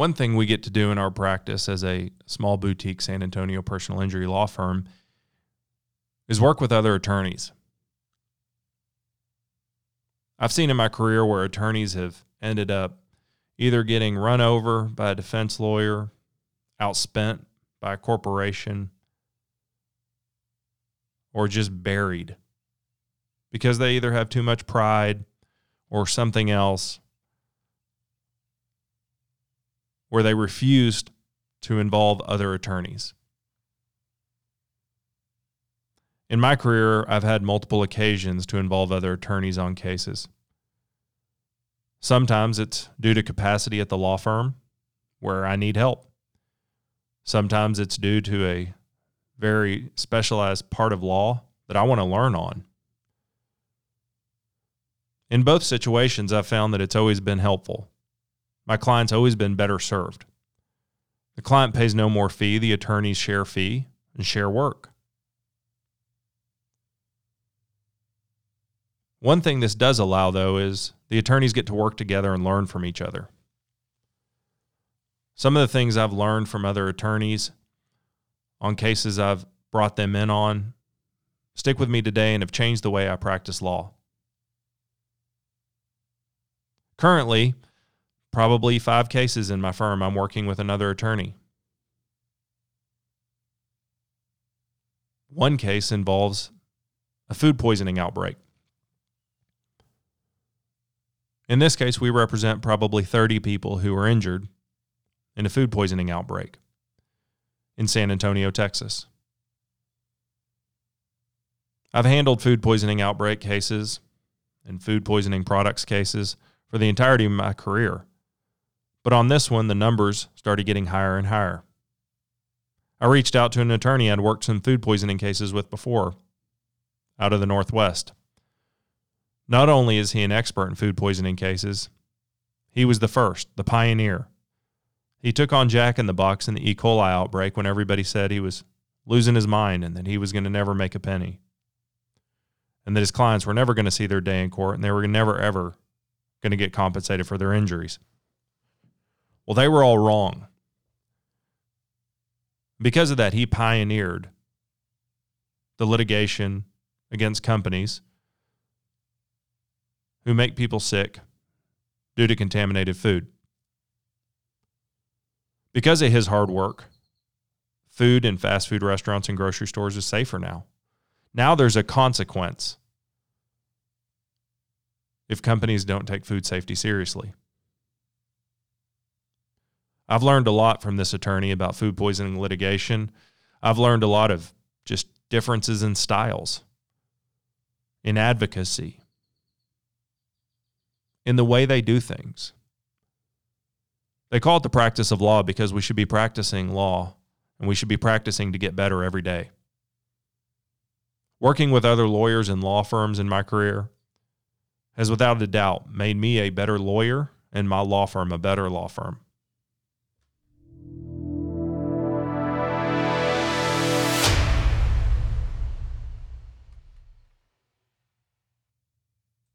One thing we get to do in our practice as a small boutique San Antonio personal injury law firm is work with other attorneys. I've seen in my career where attorneys have ended up either getting run over by a defense lawyer, outspent by a corporation, or just buried because they either have too much pride or something else where they refused to involve other attorneys. In my career, I've had multiple occasions to involve other attorneys on cases. Sometimes it's due to capacity at the law firm where I need help. Sometimes it's due to a very specialized part of law that I want to learn on. In both situations, I've found that it's always been helpful. My client's always been better served. The client pays no more fee, the attorneys share fee and share work. One thing this does allow, though, is the attorneys get to work together and learn from each other. Some of the things I've learned from other attorneys on cases I've brought them in on stick with me today and have changed the way I practice law. Currently, probably five cases in my firm, I'm working with another attorney. One case involves a food poisoning outbreak. In this case, we represent probably 30 people who were injured in a food poisoning outbreak in San Antonio, Texas. I've handled food poisoning outbreak cases and food poisoning products cases for the entirety of my career. But on this one, the numbers started getting higher and higher. I reached out to an attorney I'd worked some food poisoning cases with before out of the Northwest. Not only is he an expert in food poisoning cases, he was the first, the pioneer. He took on Jack in the Box in the E. coli outbreak when everybody said he was losing his mind and that he was going to never make a penny. And that his clients were never going to see their day in court and they were never, ever going to get compensated for their injuries. Well, they were all wrong. Because of that, he pioneered the litigation against companies who make people sick due to contaminated food. Because of his hard work, food in fast food restaurants and grocery stores is safer now. Now there's a consequence if companies don't take food safety seriously. I've learned a lot from this attorney about food poisoning litigation. I've learned a lot of just differences in styles, in advocacy, in the way they do things. They call it the practice of law because we should be practicing law and we should be practicing to get better every day. Working with other lawyers and law firms in my career has without a doubt made me a better lawyer and my law firm a better law firm.